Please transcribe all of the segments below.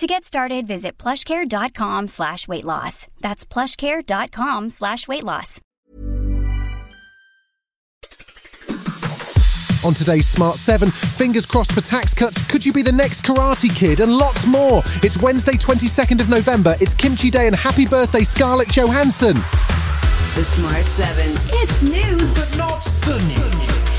To get started, visit plushcare.com slash weight loss. That's plushcare.com slash weight loss. On today's Smart 7, fingers crossed for tax cuts. Could you be the next Karate Kid? And lots more. It's Wednesday, 22nd of November. It's Kimchi Day and happy birthday, Scarlett Johansson. The Smart 7. It's news, but not the news.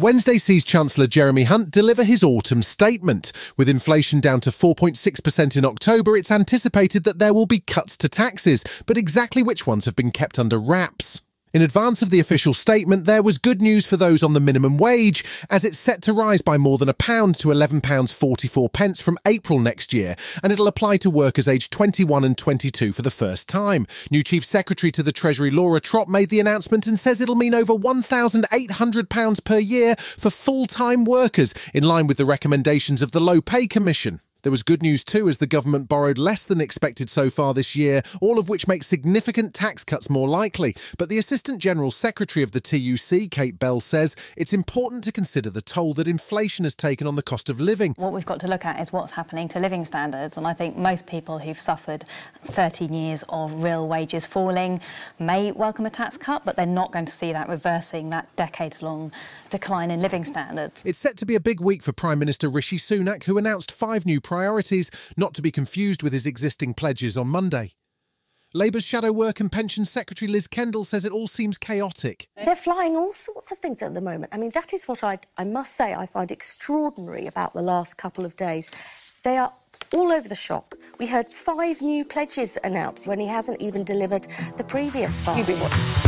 Wednesday sees Chancellor Jeremy Hunt deliver his autumn statement. With inflation down to 4.6% in October, it's anticipated that there will be cuts to taxes, but exactly which ones have been kept under wraps. In advance of the official statement, there was good news for those on the minimum wage, as it's set to rise by more than a pound to £11.44 pence from April next year, and it'll apply to workers aged 21 and 22 for the first time. New Chief Secretary to the Treasury Laura Trott made the announcement and says it'll mean over £1,800 per year for full time workers, in line with the recommendations of the Low Pay Commission. There was good news too as the government borrowed less than expected so far this year, all of which makes significant tax cuts more likely. But the Assistant General Secretary of the TUC, Kate Bell, says it's important to consider the toll that inflation has taken on the cost of living. What we've got to look at is what's happening to living standards. And I think most people who've suffered 13 years of real wages falling may welcome a tax cut, but they're not going to see that reversing that decades long decline in living standards. It's set to be a big week for Prime Minister Rishi Sunak, who announced five new priorities, not to be confused with his existing pledges on Monday. Labour's Shadow Work and Pension Secretary Liz Kendall says it all seems chaotic. They're flying all sorts of things at the moment. I mean, that is what I, I must say I find extraordinary about the last couple of days. They are all over the shop. We heard five new pledges announced when he hasn't even delivered the previous five.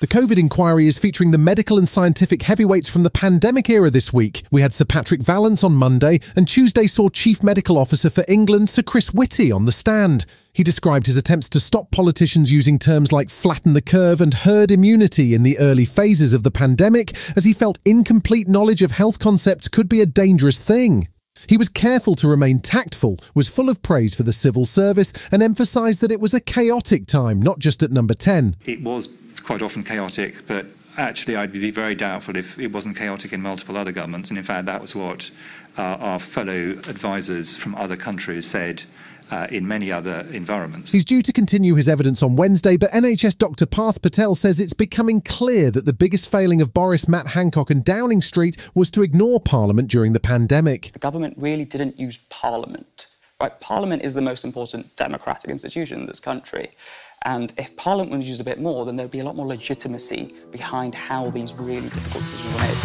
The COVID inquiry is featuring the medical and scientific heavyweights from the pandemic era this week. We had Sir Patrick Vallance on Monday, and Tuesday saw Chief Medical Officer for England, Sir Chris Whitty, on the stand. He described his attempts to stop politicians using terms like flatten the curve and herd immunity in the early phases of the pandemic, as he felt incomplete knowledge of health concepts could be a dangerous thing. He was careful to remain tactful, was full of praise for the civil service, and emphasised that it was a chaotic time, not just at number 10. It was quite often chaotic, but actually I'd be very doubtful if it wasn't chaotic in multiple other governments. And in fact, that was what uh, our fellow advisors from other countries said. Uh, in many other environments. He's due to continue his evidence on Wednesday, but NHS Dr. Parth Patel says it's becoming clear that the biggest failing of Boris, Matt Hancock, and Downing Street was to ignore Parliament during the pandemic. The government really didn't use Parliament. Right? Parliament is the most important democratic institution in this country. And if Parliament was used a bit more, then there'd be a lot more legitimacy behind how these really difficult decisions were made.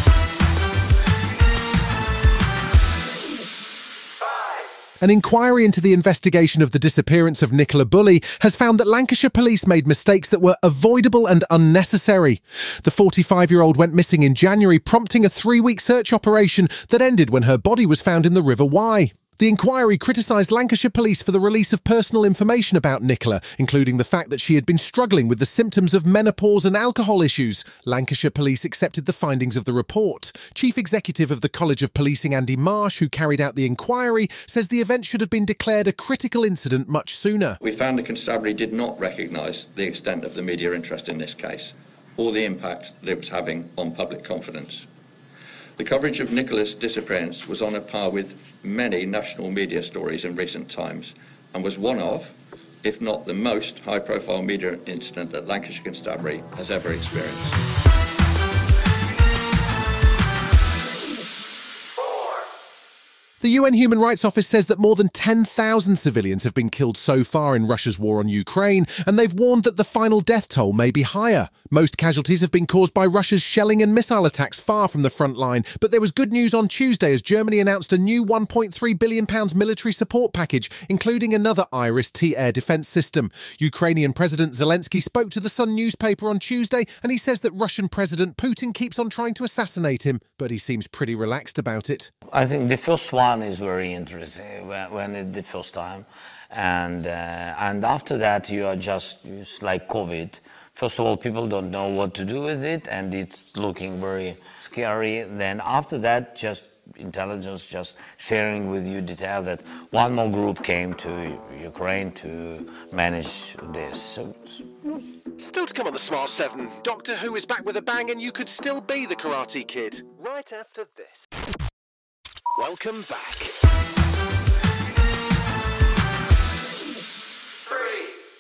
An inquiry into the investigation of the disappearance of Nicola Bulley has found that Lancashire police made mistakes that were avoidable and unnecessary. The 45 year old went missing in January, prompting a three week search operation that ended when her body was found in the River Wyre. The inquiry criticised Lancashire Police for the release of personal information about Nicola, including the fact that she had been struggling with the symptoms of menopause and alcohol issues. Lancashire Police accepted the findings of the report. Chief Executive of the College of Policing, Andy Marsh, who carried out the inquiry, says the event should have been declared a critical incident much sooner. We found the constabulary did not recognise the extent of the media interest in this case or the impact that it was having on public confidence. The coverage of Nicola's disappearance was on a par with many national media stories in recent times and was one of, if not the most high profile media incident that Lancashire Constabulary has ever experienced. The UN Human Rights Office says that more than 10,000 civilians have been killed so far in Russia's war on Ukraine, and they've warned that the final death toll may be higher. Most casualties have been caused by Russia's shelling and missile attacks far from the front line, but there was good news on Tuesday as Germany announced a new £1.3 billion military support package, including another IRIS-T air defence system. Ukrainian President Zelensky spoke to the Sun newspaper on Tuesday, and he says that Russian President Putin keeps on trying to assassinate him, but he seems pretty relaxed about it. I think the first one is very interesting when, when it, the first time, and uh, and after that you are just it's like COVID. First of all, people don't know what to do with it, and it's looking very scary. Then after that, just intelligence just sharing with you detail that one more group came to Ukraine to manage this. So, Still to come on the Smart 7, Doctor Who is back with a bang and you could still be the Karate Kid. Right after this. Welcome back.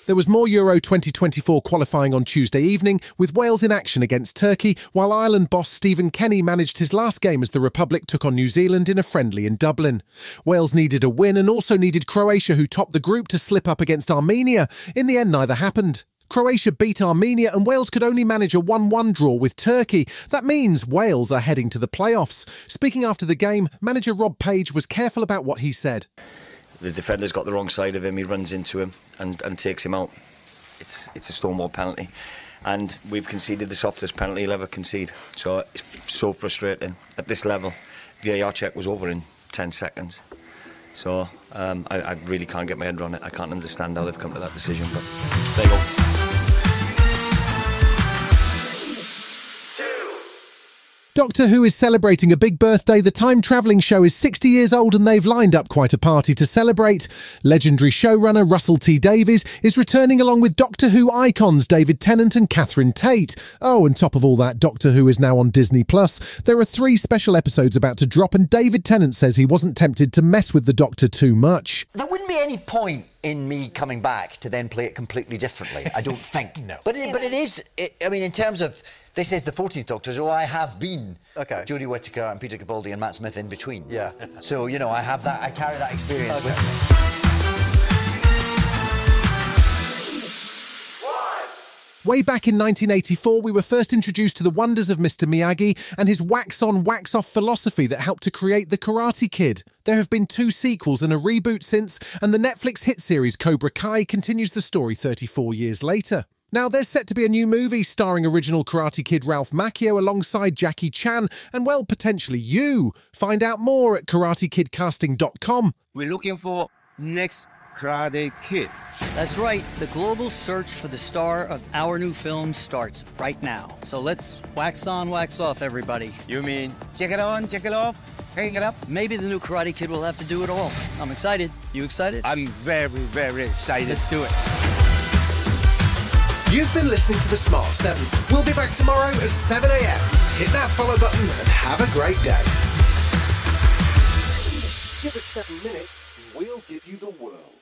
There was more Euro 2024 qualifying on Tuesday evening, with Wales in action against Turkey, while Ireland boss Stephen Kenny managed his last game as the Republic took on New Zealand in a friendly in Dublin. Wales needed a win and also needed Croatia, who topped the group, to slip up against Armenia. In the end, neither happened. Croatia beat Armenia and Wales could only manage a 1 1 draw with Turkey. That means Wales are heading to the playoffs. Speaking after the game, manager Rob Page was careful about what he said. the defender's got the wrong side of him. He runs into him and, and takes him out. It's it's a stonewall penalty, and we've conceded the softest penalty he'll ever concede. So it's so frustrating at this level. VAR check was over in 10 seconds. So um, I, I really can't get my head around it. I can't understand how they've come to that decision. But there you go. Doctor Who is celebrating a big birthday. The time travelling show is 60 years old and they've lined up quite a party to celebrate. Legendary showrunner Russell T Davies is returning along with Doctor Who icons David Tennant and Catherine Tate. Oh, and top of all that, Doctor Who is now on Disney Plus. There are three special episodes about to drop, and David Tennant says he wasn't tempted to mess with the Doctor too much. There wouldn't be any point in me coming back to then play it completely differently. I don't think. no. But it, but it is. It, I mean, in terms of this is the 14th Doctor, so I have been okay. Jodie Whittaker and Peter Capaldi and Matt Smith in between. Yeah. so you know, I have that. I carry that experience with me. Way back in 1984, we were first introduced to the wonders of Mr. Miyagi and his wax on, wax off philosophy that helped to create The Karate Kid. There have been two sequels and a reboot since, and the Netflix hit series Cobra Kai continues the story 34 years later. Now, there's set to be a new movie starring original Karate Kid Ralph Macchio alongside Jackie Chan, and well, potentially you. Find out more at karatekidcasting.com. We're looking for next Karate Kid. That's right. The global search for the star of our new film starts right now. So let's wax on, wax off, everybody. You mean check it on, check it off, hang it up? Maybe the new Karate Kid will have to do it all. I'm excited. You excited? I'm very, very excited. Let's do it. You've been listening to The Smart 7. We'll be back tomorrow at 7 a.m. Hit that follow button and have a great day. Give us seven minutes, we'll give you the world.